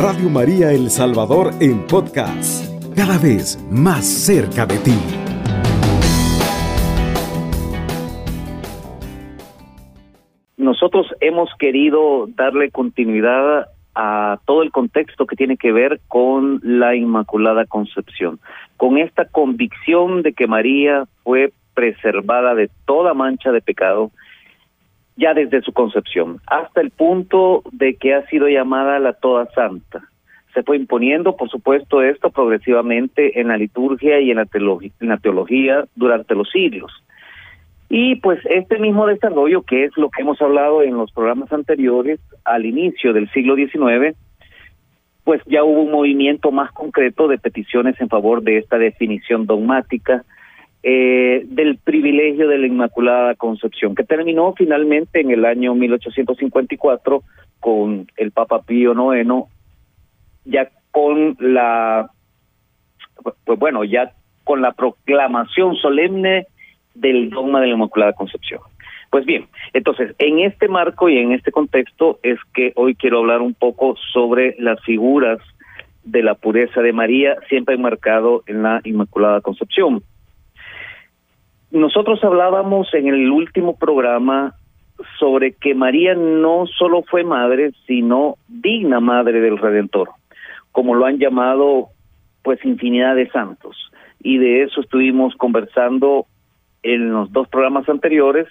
Radio María El Salvador en podcast, cada vez más cerca de ti. Nosotros hemos querido darle continuidad a todo el contexto que tiene que ver con la Inmaculada Concepción, con esta convicción de que María fue preservada de toda mancha de pecado ya desde su concepción, hasta el punto de que ha sido llamada la Toda Santa. Se fue imponiendo, por supuesto, esto progresivamente en la liturgia y en la, teología, en la teología durante los siglos. Y pues este mismo desarrollo, que es lo que hemos hablado en los programas anteriores, al inicio del siglo XIX, pues ya hubo un movimiento más concreto de peticiones en favor de esta definición dogmática eh, del privilegio de la Inmaculada Concepción, que terminó finalmente en el año 1854 con el Papa Pío IX, ya con la, pues bueno, ya con la proclamación solemne del dogma de la Inmaculada Concepción. Pues bien, entonces, en este marco y en este contexto es que hoy quiero hablar un poco sobre las figuras de la pureza de María, siempre enmarcado en la Inmaculada Concepción. Nosotros hablábamos en el último programa sobre que María no solo fue madre, sino digna madre del Redentor, como lo han llamado pues infinidad de santos. Y de eso estuvimos conversando en los dos programas anteriores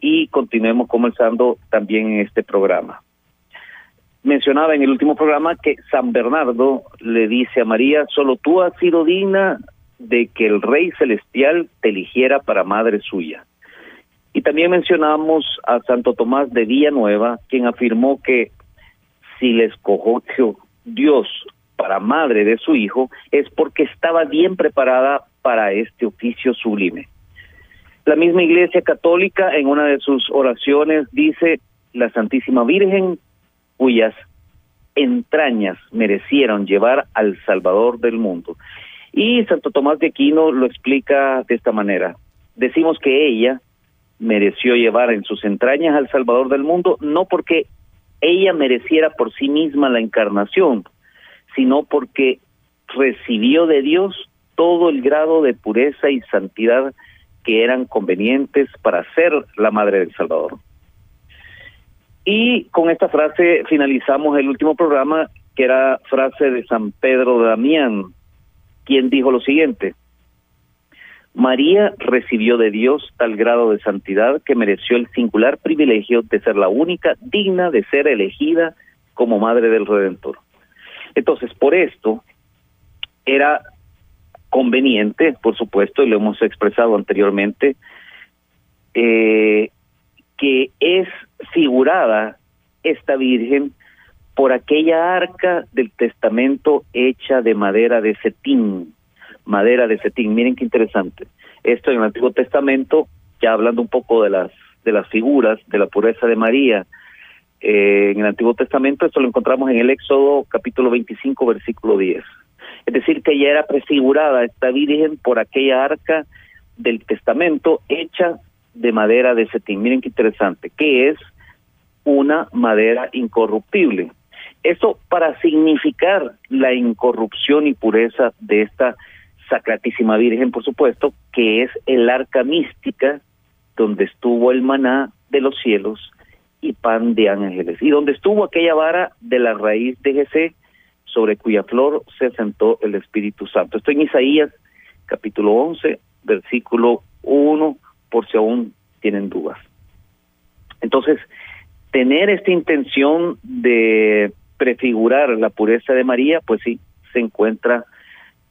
y continuemos conversando también en este programa. Mencionaba en el último programa que San Bernardo le dice a María, solo tú has sido digna de que el Rey Celestial te eligiera para madre suya. Y también mencionamos a Santo Tomás de Villanueva, quien afirmó que si le escogió Dios para madre de su hijo, es porque estaba bien preparada para este oficio sublime. La misma Iglesia Católica en una de sus oraciones dice, la Santísima Virgen, cuyas entrañas merecieron llevar al Salvador del mundo. Y Santo Tomás de Aquino lo explica de esta manera. Decimos que ella mereció llevar en sus entrañas al Salvador del mundo, no porque ella mereciera por sí misma la encarnación, sino porque recibió de Dios todo el grado de pureza y santidad que eran convenientes para ser la madre del Salvador. Y con esta frase finalizamos el último programa, que era frase de San Pedro de Damián, quien dijo lo siguiente, María recibió de Dios tal grado de santidad que mereció el singular privilegio de ser la única digna de ser elegida como madre del Redentor. Entonces, por esto, era conveniente, por supuesto, y lo hemos expresado anteriormente, eh, que es figurada esta Virgen por aquella arca del testamento hecha de madera de setín, madera de setín. Miren qué interesante. Esto en el Antiguo Testamento, ya hablando un poco de las de las figuras de la pureza de María, eh, en el Antiguo Testamento, esto lo encontramos en el Éxodo capítulo 25, versículo 10. Es decir, que ya era prefigurada esta Virgen por aquella arca del testamento hecha de madera de setín. Miren qué interesante, que es una madera incorruptible. Eso para significar la incorrupción y pureza de esta Sacratísima Virgen, por supuesto, que es el arca mística donde estuvo el maná de los cielos y pan de ángeles, y donde estuvo aquella vara de la raíz de Jesé, sobre cuya flor se sentó el Espíritu Santo. Esto en Isaías capítulo 11, versículo 1, por si aún tienen dudas. Entonces, tener esta intención de prefigurar la pureza de María, pues sí, se encuentra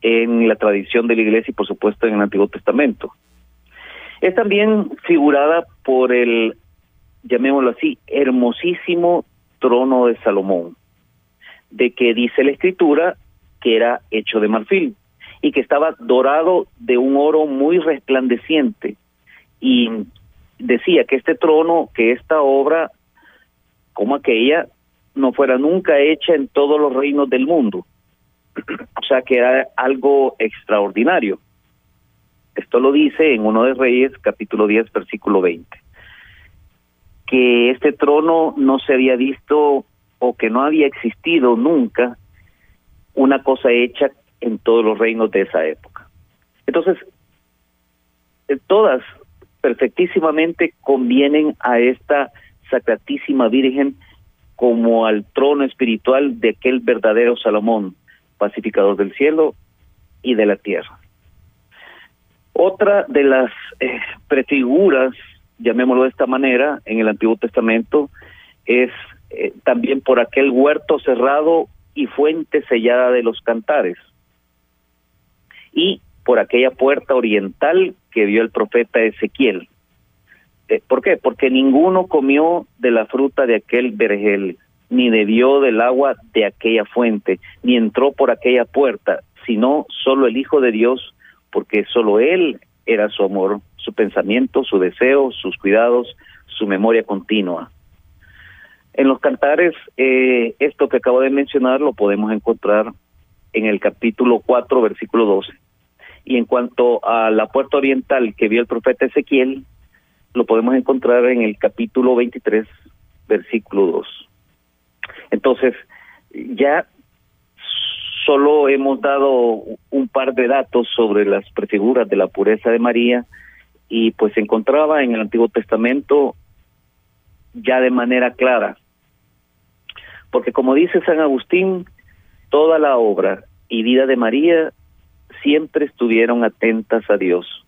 en la tradición de la iglesia y por supuesto en el Antiguo Testamento. Es también figurada por el, llamémoslo así, hermosísimo trono de Salomón, de que dice la escritura que era hecho de marfil y que estaba dorado de un oro muy resplandeciente y decía que este trono, que esta obra, como aquella, no fuera nunca hecha en todos los reinos del mundo. o sea que era algo extraordinario. Esto lo dice en uno de Reyes, capítulo 10, versículo 20. Que este trono no se había visto o que no había existido nunca una cosa hecha en todos los reinos de esa época. Entonces, eh, todas perfectísimamente convienen a esta Sacratísima Virgen como al trono espiritual de aquel verdadero Salomón, pacificador del cielo y de la tierra. Otra de las eh, prefiguras, llamémoslo de esta manera, en el Antiguo Testamento, es eh, también por aquel huerto cerrado y fuente sellada de los cantares, y por aquella puerta oriental que vio el profeta Ezequiel. Eh, ¿Por qué? Porque ninguno comió de la fruta de aquel vergel, ni bebió del agua de aquella fuente, ni entró por aquella puerta, sino solo el Hijo de Dios, porque solo Él era su amor, su pensamiento, su deseo, sus cuidados, su memoria continua. En los cantares, eh, esto que acabo de mencionar lo podemos encontrar en el capítulo 4, versículo 12. Y en cuanto a la puerta oriental que vio el profeta Ezequiel, lo podemos encontrar en el capítulo 23, versículo 2. Entonces, ya solo hemos dado un par de datos sobre las prefiguras de la pureza de María y pues se encontraba en el Antiguo Testamento ya de manera clara. Porque como dice San Agustín, toda la obra y vida de María siempre estuvieron atentas a Dios,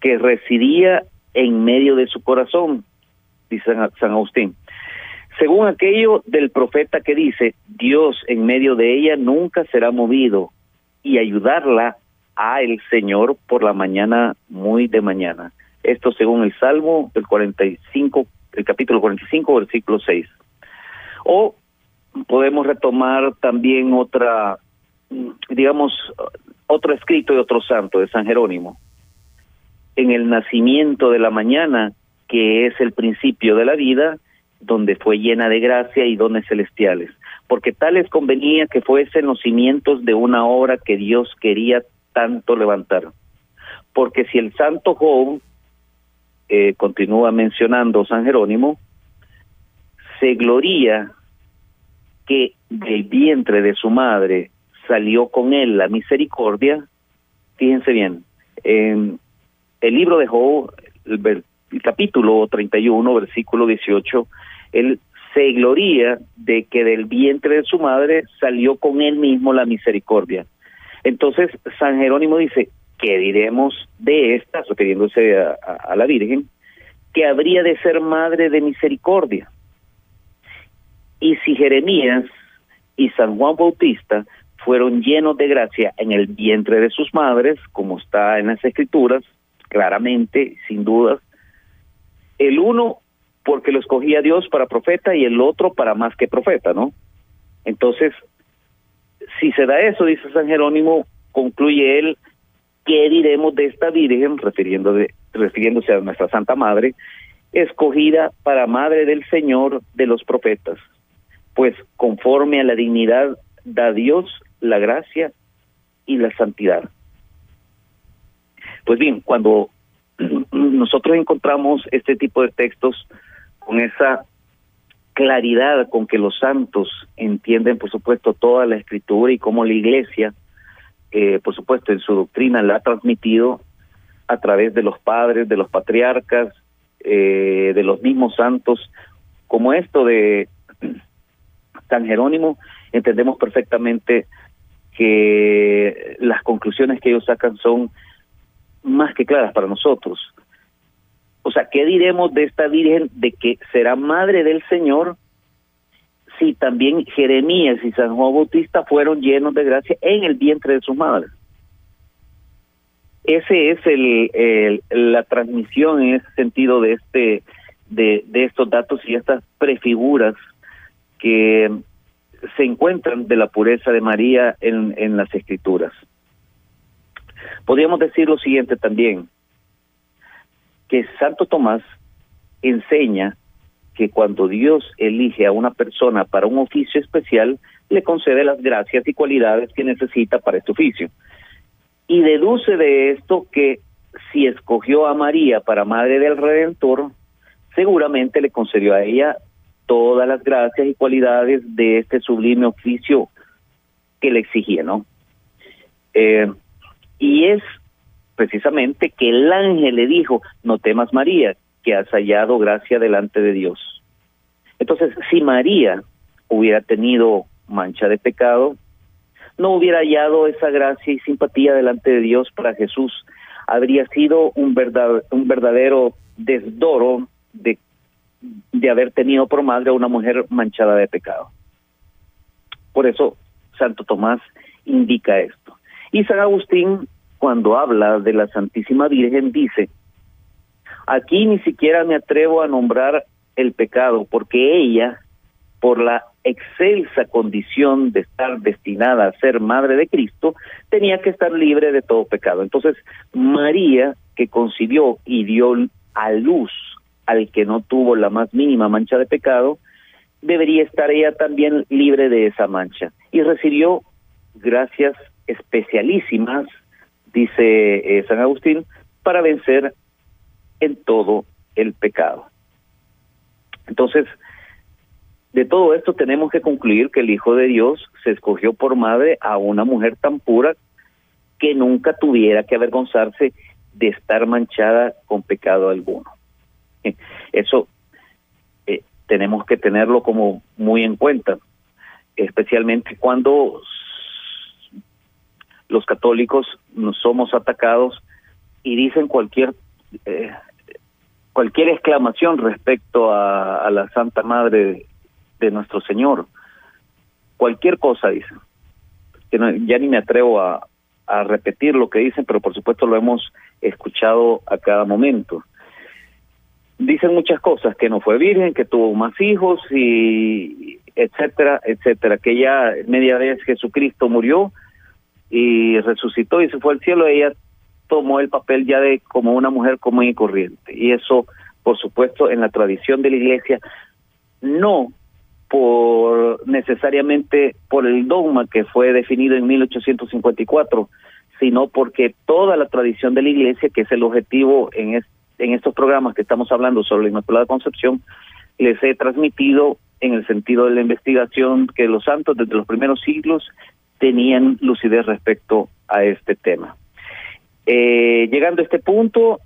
que residía en medio de su corazón, dice San Agustín. Según aquello del profeta que dice, Dios en medio de ella nunca será movido y ayudarla a el Señor por la mañana muy de mañana. Esto según el Salmo del 45, el capítulo 45, versículo 6. O podemos retomar también otra, digamos, otro escrito de otro santo, de San Jerónimo. En el nacimiento de la mañana, que es el principio de la vida, donde fue llena de gracia y dones celestiales, porque tales convenía que fuesen los cimientos de una obra que Dios quería tanto levantar. Porque si el santo Job, eh, continúa mencionando San Jerónimo, se gloría que del vientre de su madre salió con él la misericordia, fíjense bien, en el libro de Job, el, el capítulo 31, versículo 18, él se gloría de que del vientre de su madre salió con él mismo la misericordia. Entonces, San Jerónimo dice, ¿qué diremos de esta, refiriéndose a, la Virgen, que habría de ser madre de misericordia? Y si Jeremías y San Juan Bautista fueron llenos de gracia en el vientre de sus madres, como está en las escrituras, claramente, sin dudas, el uno porque lo escogía Dios para profeta y el otro para más que profeta, ¿no? Entonces, si se da eso, dice San Jerónimo, concluye él, ¿qué diremos de esta Virgen, refiriéndose a nuestra Santa Madre, escogida para Madre del Señor de los profetas? Pues conforme a la dignidad da Dios la gracia y la santidad. Pues bien, cuando nosotros encontramos este tipo de textos, con esa claridad con que los santos entienden, por supuesto, toda la escritura y cómo la iglesia, eh, por supuesto, en su doctrina la ha transmitido a través de los padres, de los patriarcas, eh, de los mismos santos, como esto de San Jerónimo, entendemos perfectamente que las conclusiones que ellos sacan son más que claras para nosotros. O sea, ¿qué diremos de esta Virgen de que será madre del Señor si también Jeremías y San Juan Bautista fueron llenos de gracia en el vientre de su madre? Ese es el, la transmisión en ese sentido de este de, de estos datos y estas prefiguras que se encuentran de la pureza de María en, en las escrituras. Podríamos decir lo siguiente también, que Santo Tomás enseña que cuando Dios elige a una persona para un oficio especial, le concede las gracias y cualidades que necesita para este oficio. Y deduce de esto que si escogió a María para Madre del Redentor, seguramente le concedió a ella todas las gracias y cualidades de este sublime oficio que le exigía, ¿no? Eh, y es precisamente que el ángel le dijo, no temas María, que has hallado gracia delante de Dios. Entonces, si María hubiera tenido mancha de pecado, no hubiera hallado esa gracia y simpatía delante de Dios para Jesús, habría sido un, verdad, un verdadero desdoro de, de haber tenido por madre a una mujer manchada de pecado. Por eso Santo Tomás indica esto. Y San Agustín, cuando habla de la Santísima Virgen, dice, aquí ni siquiera me atrevo a nombrar el pecado, porque ella, por la excelsa condición de estar destinada a ser madre de Cristo, tenía que estar libre de todo pecado. Entonces, María, que concibió y dio a luz al que no tuvo la más mínima mancha de pecado, debería estar ella también libre de esa mancha. Y recibió gracias especialísimas, dice eh, San Agustín, para vencer en todo el pecado. Entonces, de todo esto tenemos que concluir que el Hijo de Dios se escogió por madre a una mujer tan pura que nunca tuviera que avergonzarse de estar manchada con pecado alguno. Eso eh, tenemos que tenerlo como muy en cuenta, especialmente cuando los católicos nos somos atacados y dicen cualquier eh, cualquier exclamación respecto a, la Santa Madre de, nuestro Señor, cualquier cosa dicen, que ya ni me atrevo a, a repetir lo que dicen, pero por supuesto lo hemos escuchado a cada momento. Dicen muchas cosas, que no fue virgen, que tuvo más hijos y etcétera, etcétera, que ya media vez Jesucristo murió y resucitó y se fue al cielo, ella tomó el papel ya de como una mujer común y corriente. Y eso, por supuesto, en la tradición de la iglesia, no por necesariamente por el dogma que fue definido en 1854, sino porque toda la tradición de la iglesia, que es el objetivo en, en estos programas que estamos hablando sobre la Inmaculada Concepción, les he transmitido en el sentido de la investigación que los santos desde los primeros siglos tenían lucidez respecto a este tema. Eh, llegando a este punto,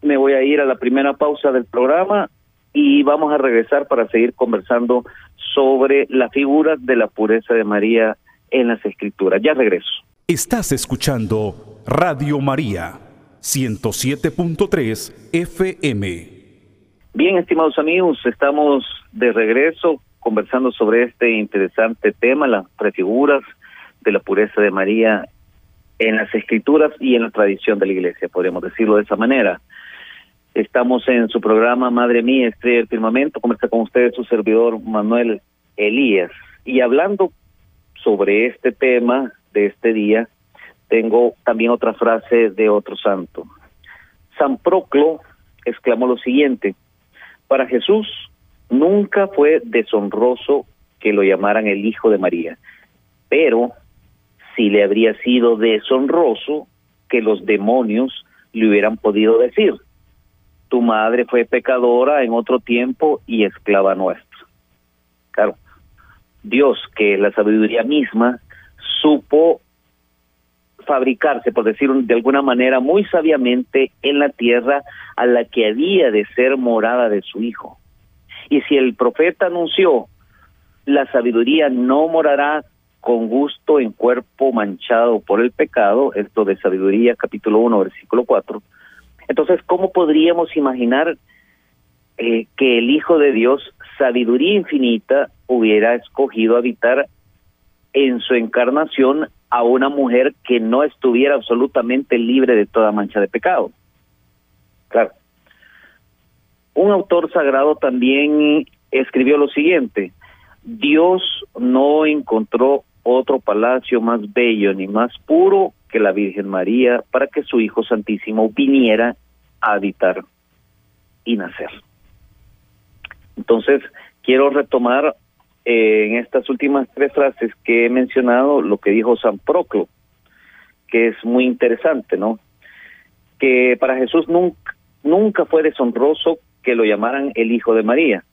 me voy a ir a la primera pausa del programa y vamos a regresar para seguir conversando sobre la figura de la pureza de María en las escrituras. Ya regreso. Estás escuchando Radio María 107.3 FM. Bien, estimados amigos, estamos de regreso conversando sobre este interesante tema, las prefiguras de la pureza de María en las escrituras y en la tradición de la iglesia, podríamos decirlo de esa manera. Estamos en su programa Madre Mía, Estrella del Firmamento, está con ustedes su servidor Manuel Elías. Y hablando sobre este tema de este día, tengo también otra frase de otro santo. San Proclo exclamó lo siguiente, para Jesús nunca fue deshonroso que lo llamaran el Hijo de María, pero si le habría sido deshonroso que los demonios le hubieran podido decir, tu madre fue pecadora en otro tiempo y esclava nuestra. Claro, Dios, que la sabiduría misma, supo fabricarse, por decirlo de alguna manera, muy sabiamente en la tierra a la que había de ser morada de su Hijo. Y si el profeta anunció, la sabiduría no morará con gusto en cuerpo manchado por el pecado, esto de Sabiduría capítulo 1 versículo 4. Entonces, ¿cómo podríamos imaginar eh, que el Hijo de Dios, sabiduría infinita, hubiera escogido habitar en su encarnación a una mujer que no estuviera absolutamente libre de toda mancha de pecado? Claro. Un autor sagrado también escribió lo siguiente, Dios no encontró otro palacio más bello ni más puro que la Virgen María para que su Hijo Santísimo viniera a habitar y nacer. Entonces, quiero retomar eh, en estas últimas tres frases que he mencionado lo que dijo San Proclo, que es muy interesante, ¿no? Que para Jesús nunca, nunca fue deshonroso que lo llamaran el Hijo de María,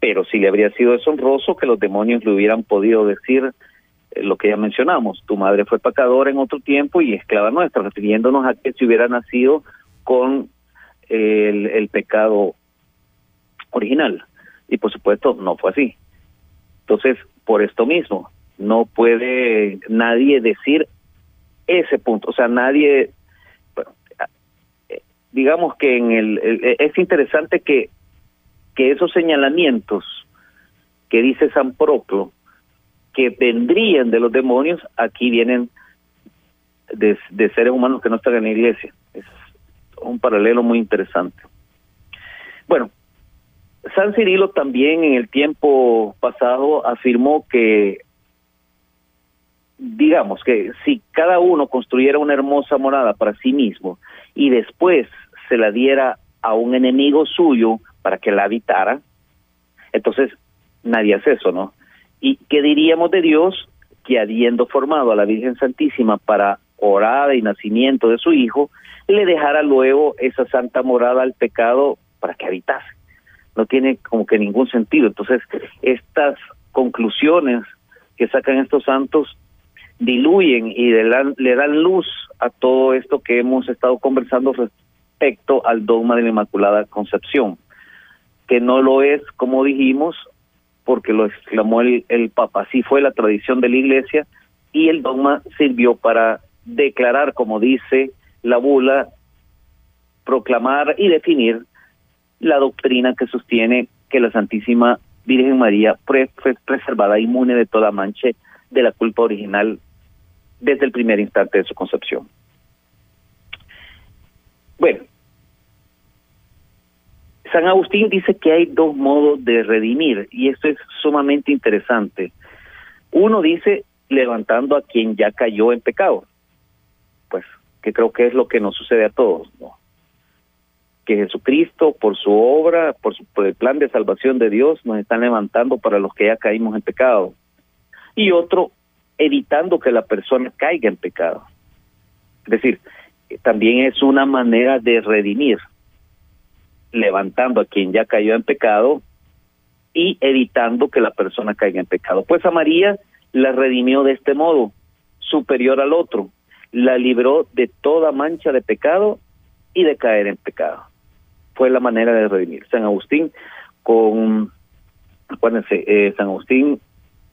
pero sí le habría sido deshonroso que los demonios le hubieran podido decir lo que ya mencionamos, tu madre fue pecadora en otro tiempo y esclava nuestra, refiriéndonos a que si hubiera nacido con el, el pecado original. Y por supuesto no fue así. Entonces, por esto mismo, no puede nadie decir ese punto, o sea, nadie, eh, digamos que en el, es interesante que, que esos señalamientos que dice San Proclo, que vendrían de los demonios, aquí vienen de, de seres humanos que no están en la iglesia. Es un paralelo muy interesante. Bueno, San Cirilo también en el tiempo pasado afirmó que, digamos, que si cada uno construyera una hermosa morada para sí mismo y después se la diera a un enemigo suyo para que la habitara, entonces nadie hace eso, ¿no? ¿Y qué diríamos de Dios que habiendo formado a la Virgen Santísima para orada y nacimiento de su Hijo, le dejara luego esa santa morada al pecado para que habitase? no tiene como que ningún sentido. Entonces, estas conclusiones que sacan estos santos diluyen y le dan, le dan luz a todo esto que hemos estado conversando respecto al dogma de la Inmaculada Concepción, que no lo es, como dijimos, porque lo exclamó el, Papa. Así fue la tradición de la Iglesia y el dogma sirvió para declarar, como dice la bula, proclamar y definir la doctrina que sostiene que la Santísima Virgen María fue preservada inmune de toda mancha de la culpa original desde el primer instante de su concepción. Bueno, San Agustín dice que hay dos modos de redimir y esto es sumamente interesante. Uno dice levantando a quien ya cayó en pecado, pues que creo que es lo que nos sucede a todos, que Jesucristo, por su obra, por, su, el plan de salvación de Dios, nos están levantando para los que ya caímos en pecado. Y otro, evitando que la persona caiga en pecado. Es decir, también es una manera de redimir, levantando a quien ya cayó en pecado y evitando que la persona caiga en pecado. Pues a María la redimió de este modo, superior al otro, la libró de toda mancha de pecado y de caer en pecado fue la manera de redimir. San Agustín con, acuérdense, eh, San Agustín,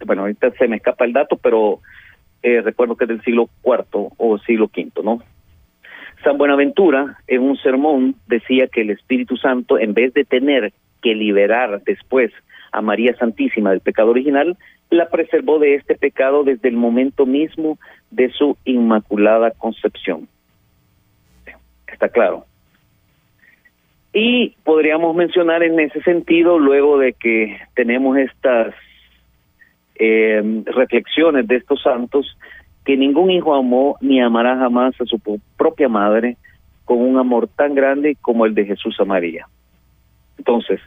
bueno, ahorita se me escapa el dato, pero eh, recuerdo que es del siglo IV o siglo V, ¿no? San Buenaventura, en un sermón, decía que el Espíritu Santo, en vez de tener que liberar después a María Santísima del pecado original, la preservó de este pecado desde el momento mismo de su inmaculada concepción. Está claro. Y podríamos mencionar en ese sentido, luego de que tenemos estas eh, reflexiones de estos santos, que ningún hijo amó ni amará jamás a su propia madre con un amor tan grande como el de Jesús a María. Entonces,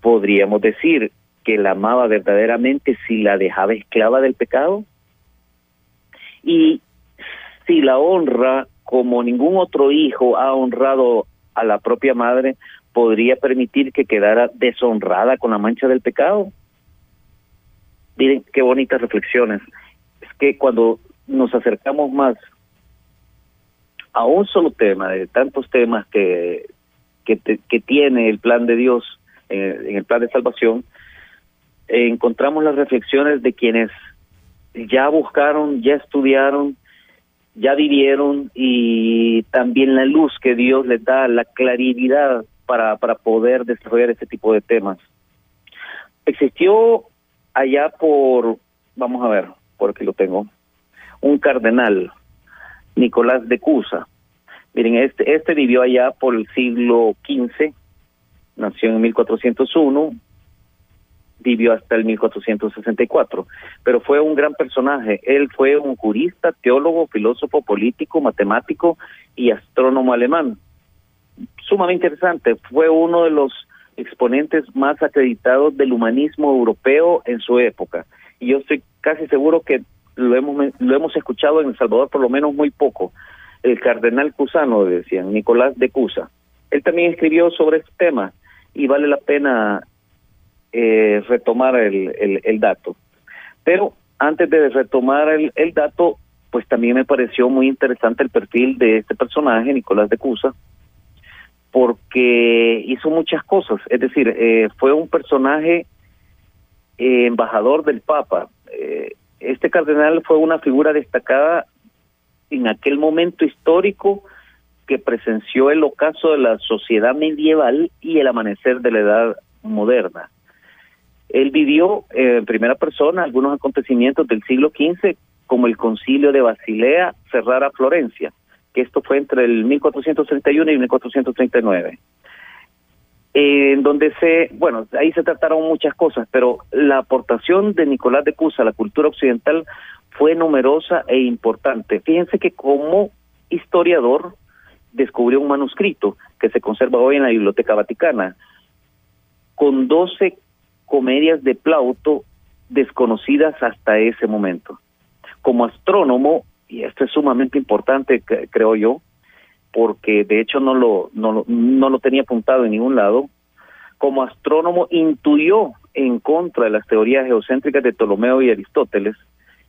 podríamos decir que la amaba verdaderamente si la dejaba esclava del pecado y si la honra como ningún otro hijo ha honrado a la propia madre podría permitir que quedara deshonrada con la mancha del pecado. Miren qué bonitas reflexiones. Que cuando nos acercamos más a un solo tema, de tantos temas que, que, que tiene el plan de Dios eh, en el plan de salvación, encontramos las reflexiones de quienes ya buscaron, ya estudiaron, ya vivieron y también la luz que Dios les da, la claridad para, para poder desarrollar este tipo de temas. Existió allá por, vamos a ver, por aquí lo tengo, un cardenal, Nicolás de Cusa. Miren, este, este vivió allá por el siglo XV, nació en 1401, vivió hasta el 1464, pero fue un gran personaje. Él fue un jurista, teólogo, filósofo, político, matemático y astrónomo alemán. Sumamente interesante, fue uno de los exponentes más acreditados del humanismo europeo en su época. Yo estoy casi seguro que lo hemos, lo hemos escuchado en El Salvador por lo menos muy poco. El cardenal Cusano, decían, Nicolás de Cusa. Él también escribió sobre este tema y vale la pena eh, retomar el, el, dato. Pero antes de retomar el, el dato, pues también me pareció muy interesante el perfil de este personaje, Nicolás de Cusa, porque hizo muchas cosas. Es decir, eh, fue un personaje eh, embajador del Papa. Eh, este cardenal fue una figura destacada en aquel momento histórico que presenció el ocaso de la sociedad medieval y el amanecer de la edad moderna. Él vivió en primera persona algunos acontecimientos del siglo XV, como el concilio de Basilea cerrar a Florencia, que esto fue entre el 1431 y 1439 en donde se, bueno, ahí se trataron muchas cosas, pero la aportación de Nicolás de Cusa a la cultura occidental fue numerosa e importante. Fíjense que como historiador descubrió un manuscrito que se conserva hoy en la Biblioteca Vaticana, con 12 comedias de Plauto desconocidas hasta ese momento. Como astrónomo, y esto es sumamente importante, creo yo, porque de hecho no lo, no, no lo tenía apuntado en ningún lado, como astrónomo intuyó en contra de las teorías geocéntricas de Ptolomeo y Aristóteles,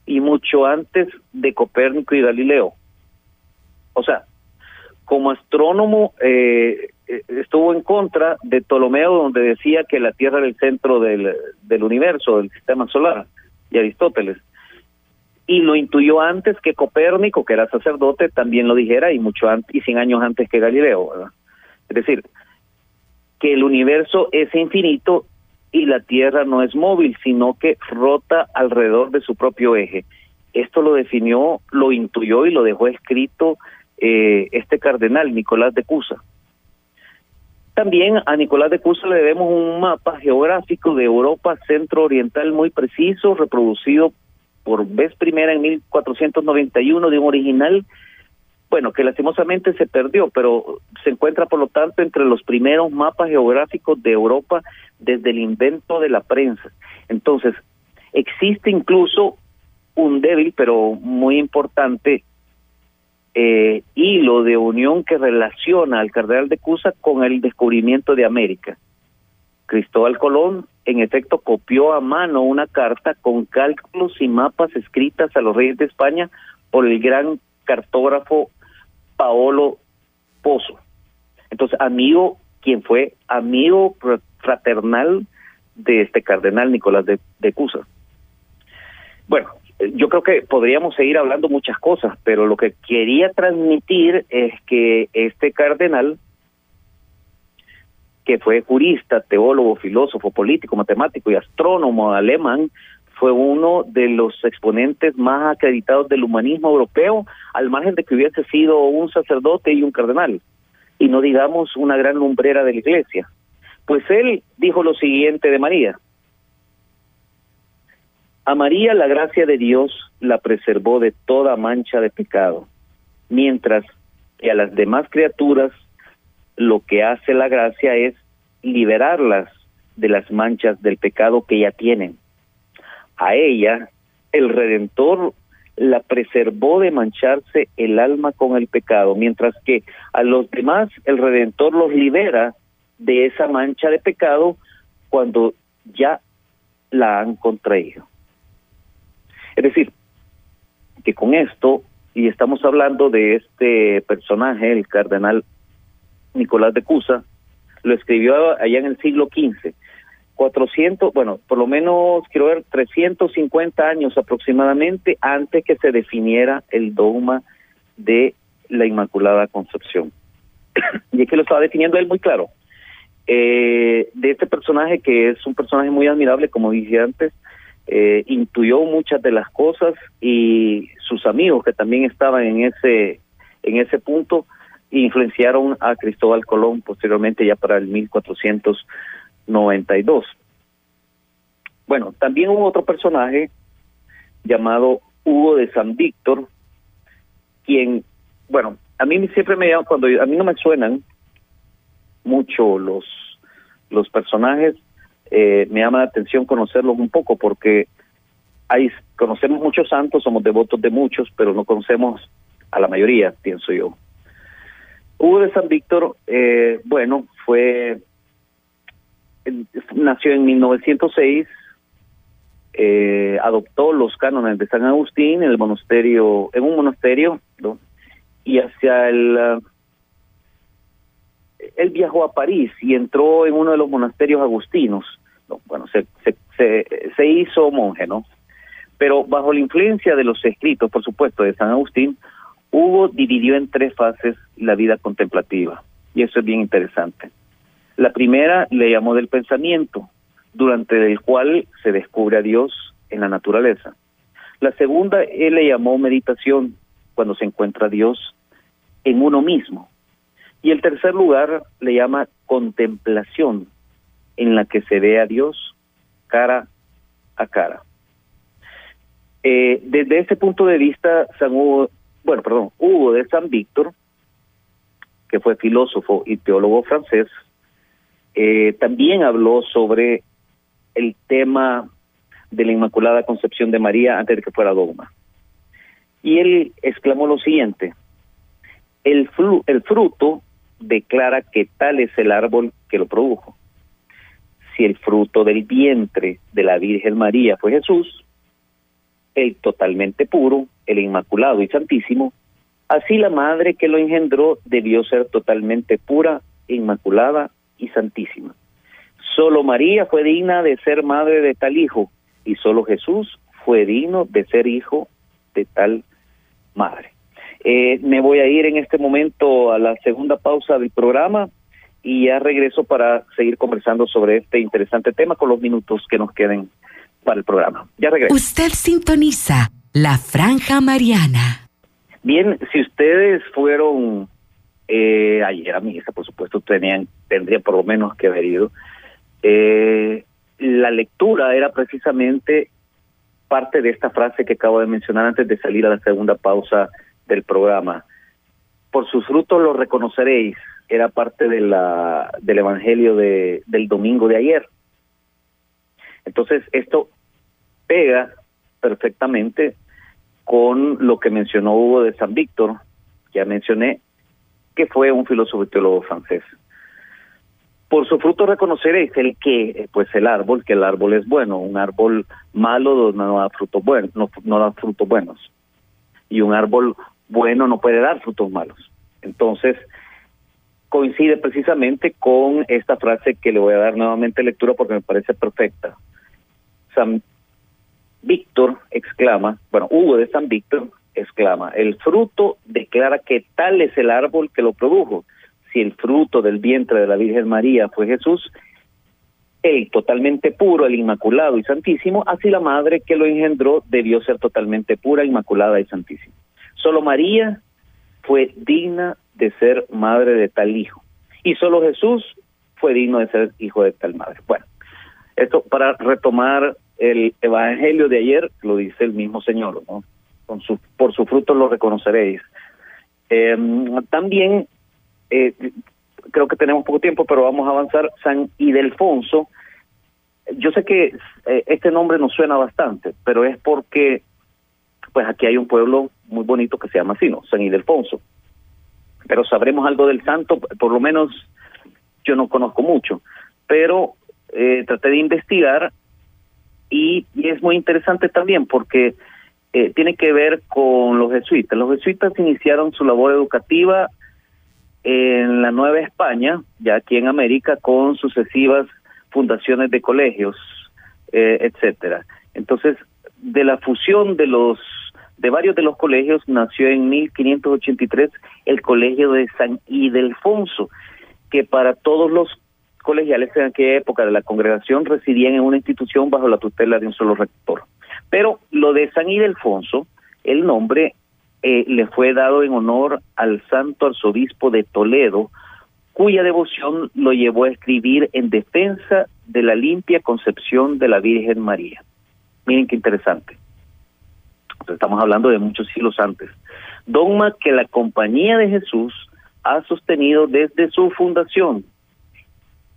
y mucho antes de Copérnico y Galileo. O sea, como astrónomo eh, eh, estuvo en contra de Ptolomeo, donde decía que la Tierra era el centro del, del universo, del sistema solar, y Aristóteles y lo intuyó antes que Copérnico, que era sacerdote, también lo dijera y mucho antes y 100 años antes que Galileo. Es decir, que el universo es infinito y la Tierra no es móvil, sino que rota alrededor de su propio eje. Esto lo definió, lo intuyó y lo dejó escrito eh, este cardenal Nicolás de Cusa. También a Nicolás de Cusa le debemos un mapa geográfico de Europa centro-oriental muy preciso, reproducido por vez primera en 1491 de un original, bueno, que lastimosamente se perdió, pero se encuentra por lo tanto entre los primeros mapas geográficos de Europa desde el invento de la prensa. Entonces, existe incluso un débil, pero muy importante, eh, hilo de unión que relaciona al cardenal de Cusa con el descubrimiento de América. Cristóbal Colón en efecto copió a mano una carta con cálculos y mapas escritas a los reyes de España por el gran cartógrafo Paolo Pozo. Entonces, amigo, quien fue amigo fraternal de este cardenal Nicolás de, de Cusa. Bueno, yo creo que podríamos seguir hablando muchas cosas, pero lo que quería transmitir es que este cardenal que fue jurista, teólogo, filósofo, político, matemático y astrónomo alemán, fue uno de los exponentes más acreditados del humanismo europeo, al margen de que hubiese sido un sacerdote y un cardenal, y no digamos una gran lumbrera de la iglesia. Pues él dijo lo siguiente de María. A María la gracia de Dios la preservó de toda mancha de pecado, mientras que a las demás criaturas lo que hace la gracia es liberarlas de las manchas del pecado que ya tienen. A ella, el Redentor la preservó de mancharse el alma con el pecado, mientras que a los demás el Redentor los libera de esa mancha de pecado cuando ya la han contraído. Es decir, que con esto, y estamos hablando de este personaje, el cardenal Nicolás de Cusa, lo escribió allá en el siglo XV. 400, bueno, por lo menos quiero ver 350 años aproximadamente antes que se definiera el dogma de la Inmaculada Concepción. y es que lo estaba definiendo él muy claro. Eh, de este personaje que es un personaje muy admirable, como dije antes, eh, intuyó muchas de las cosas y sus amigos que también estaban en ese en ese punto influenciaron a Cristóbal Colón posteriormente ya para el 1492. Bueno, también hubo otro personaje llamado Hugo de San Víctor, quien, bueno, a mí siempre me llama, cuando a mí no me suenan mucho los, los personajes, eh, me llama la atención conocerlos un poco porque hay, conocemos muchos santos, somos devotos de muchos, pero no conocemos a la mayoría, pienso yo. Hugo de San Víctor, eh, bueno, fue nació en 1906, eh, adoptó los cánones de San Agustín en el monasterio, en un monasterio, ¿no? y hacia el uh, él viajó a París y entró en uno de los monasterios agustinos. ¿no? Bueno, se, se, se, se hizo monje, ¿no? Pero bajo la influencia de los escritos, por supuesto, de San Agustín, Hugo dividió en tres fases la vida contemplativa, y eso es bien interesante. La primera le llamó del pensamiento, durante el cual se descubre a Dios en la naturaleza. La segunda, él le llamó meditación, cuando se encuentra a Dios en uno mismo. Y el tercer lugar le llama contemplación, en la que se ve a Dios cara a cara. Eh, desde ese punto de vista, San Hugo, bueno, perdón, Hugo de San Víctor, que fue filósofo y teólogo francés, eh, también habló sobre el tema de la Inmaculada Concepción de María antes de que fuera dogma. Y él exclamó lo siguiente, el, fruto declara que tal es el árbol que lo produjo. Si el fruto del vientre de la Virgen María fue Jesús, el totalmente puro, el inmaculado y santísimo, así la madre que lo engendró debió ser totalmente pura, inmaculada y santísima. Solo María fue digna de ser madre de tal hijo y solo Jesús fue digno de ser hijo de tal madre. Eh, me voy a ir en este momento a la segunda pausa del programa y ya regreso para seguir conversando sobre este interesante tema con los minutos que nos queden para el programa. Ya regreso. Usted sintoniza la franja mariana. Bien, si ustedes fueron eh, ayer a misa, por supuesto, tenían, tendría por lo menos que haber ido. Eh, la lectura era precisamente parte de esta frase que acabo de mencionar antes de salir a la segunda pausa del programa. Por sus frutos los reconoceréis, era parte de la, del Evangelio de, del domingo de ayer. Entonces, esto pega perfectamente con lo que mencionó Hugo de San Víctor, ya mencioné, que fue un filósofo y teólogo francés. Por su fruto reconoceréis el que, pues el árbol, que el árbol es bueno, un árbol malo no da frutos buenos, no, da frutos buenos. Y un árbol bueno no puede dar frutos malos. Entonces, coincide precisamente con esta frase que le voy a dar nuevamente lectura porque me parece perfecta. San Víctor exclama, bueno, Hugo de San Víctor exclama, el fruto declara que tal es el árbol que lo produjo. Si el fruto del vientre de la Virgen María fue Jesús, el totalmente puro, el inmaculado y santísimo, así la madre que lo engendró debió ser totalmente pura, inmaculada y santísima. Solo María fue digna de ser madre de tal hijo. Y solo Jesús fue digno de ser hijo de tal madre. Bueno, esto para retomar el evangelio de ayer, lo dice el mismo Señor, ¿no? Con su, por su fruto lo reconoceréis. Eh, también, eh, creo que tenemos poco tiempo, pero vamos a avanzar. San Idelfonso, yo sé que eh, este nombre nos suena bastante, pero es porque pues aquí hay un pueblo muy bonito que se llama así, ¿no? San Ildefonso. Pero sabremos algo del santo, por lo menos yo no conozco mucho, pero eh, traté de investigar y, es muy interesante también porque eh, tiene que ver con los jesuitas. Los jesuitas iniciaron su labor educativa en la Nueva España, ya aquí en América, con sucesivas fundaciones de colegios, eh, etcétera. Entonces, de la fusión de los de varios de los colegios nació en 1583 el Colegio de San Ildefonso, que para todos los colegiales en aquella época de la congregación residían en una institución bajo la tutela de un solo rector. Pero lo de San Ildefonso, el nombre eh, le fue dado en honor al santo arzobispo de Toledo, cuya devoción lo llevó a escribir en defensa de la limpia concepción de la Virgen María. Miren qué interesante estamos hablando de muchos siglos antes. Dogma que la Compañía de Jesús ha sostenido desde su fundación.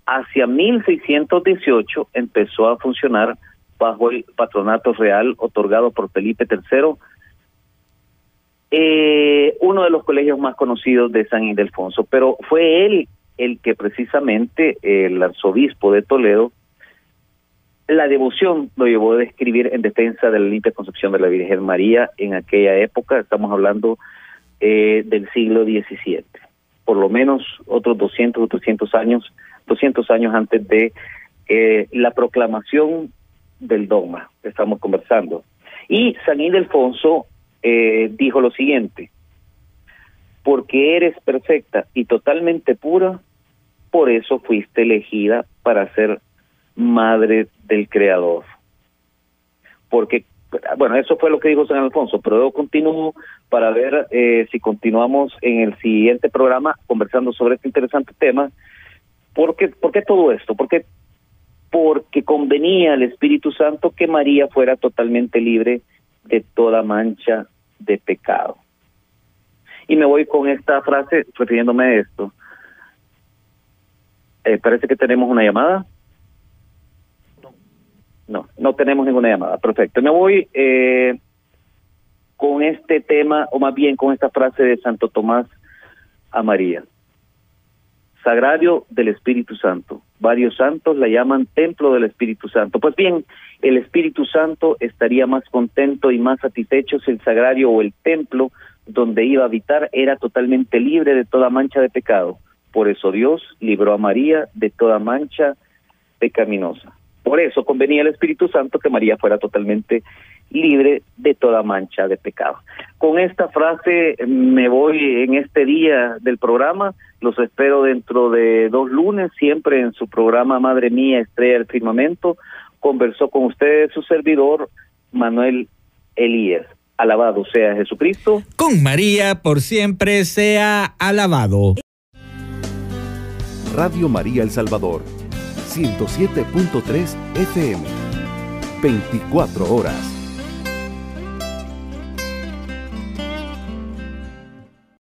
Hacia 1618 empezó a funcionar bajo el patronato real otorgado por Felipe III, eh, uno de los colegios más conocidos de San Ildefonso, pero fue él el que precisamente el arzobispo de Toledo la devoción lo llevó a describir en defensa de la limpia concepción de la Virgen María en aquella época, estamos hablando eh, del siglo XVII, por lo menos otros 200 o 300 años, 200 años antes de eh, la proclamación del dogma estamos conversando. Y San Ildefonso eh, dijo lo siguiente, porque eres perfecta y totalmente pura, por eso fuiste elegida para ser madre del Creador. Porque, bueno, eso fue lo que dijo San Alfonso, pero yo continúo para ver eh, si continuamos en el siguiente programa conversando sobre este interesante tema. ¿Por qué, ¿Por qué todo esto? Porque, porque convenía al Espíritu Santo que María fuera totalmente libre de toda mancha de pecado. Y me voy con esta frase refiriéndome a esto. Eh, parece que tenemos una llamada. No, no tenemos ninguna llamada. Perfecto. Me voy eh, con este tema, o más bien con esta frase de Santo Tomás a María. Sagrario del Espíritu Santo. Varios santos la llaman templo del Espíritu Santo. Pues bien, el Espíritu Santo estaría más contento y más satisfecho si el sagrario o el templo donde iba a habitar era totalmente libre de toda mancha de pecado. Por eso Dios libró a María de toda mancha pecaminosa. Por eso convenía al Espíritu Santo que María fuera totalmente libre de toda mancha de pecado. Con esta frase me voy en este día del programa. Los espero dentro de dos lunes, siempre en su programa Madre Mía, Estrella del Firmamento. Conversó con ustedes su servidor, Manuel Elías. Alabado sea Jesucristo. Con María por siempre sea alabado. Radio María El Salvador 107.3 FM. 24 horas.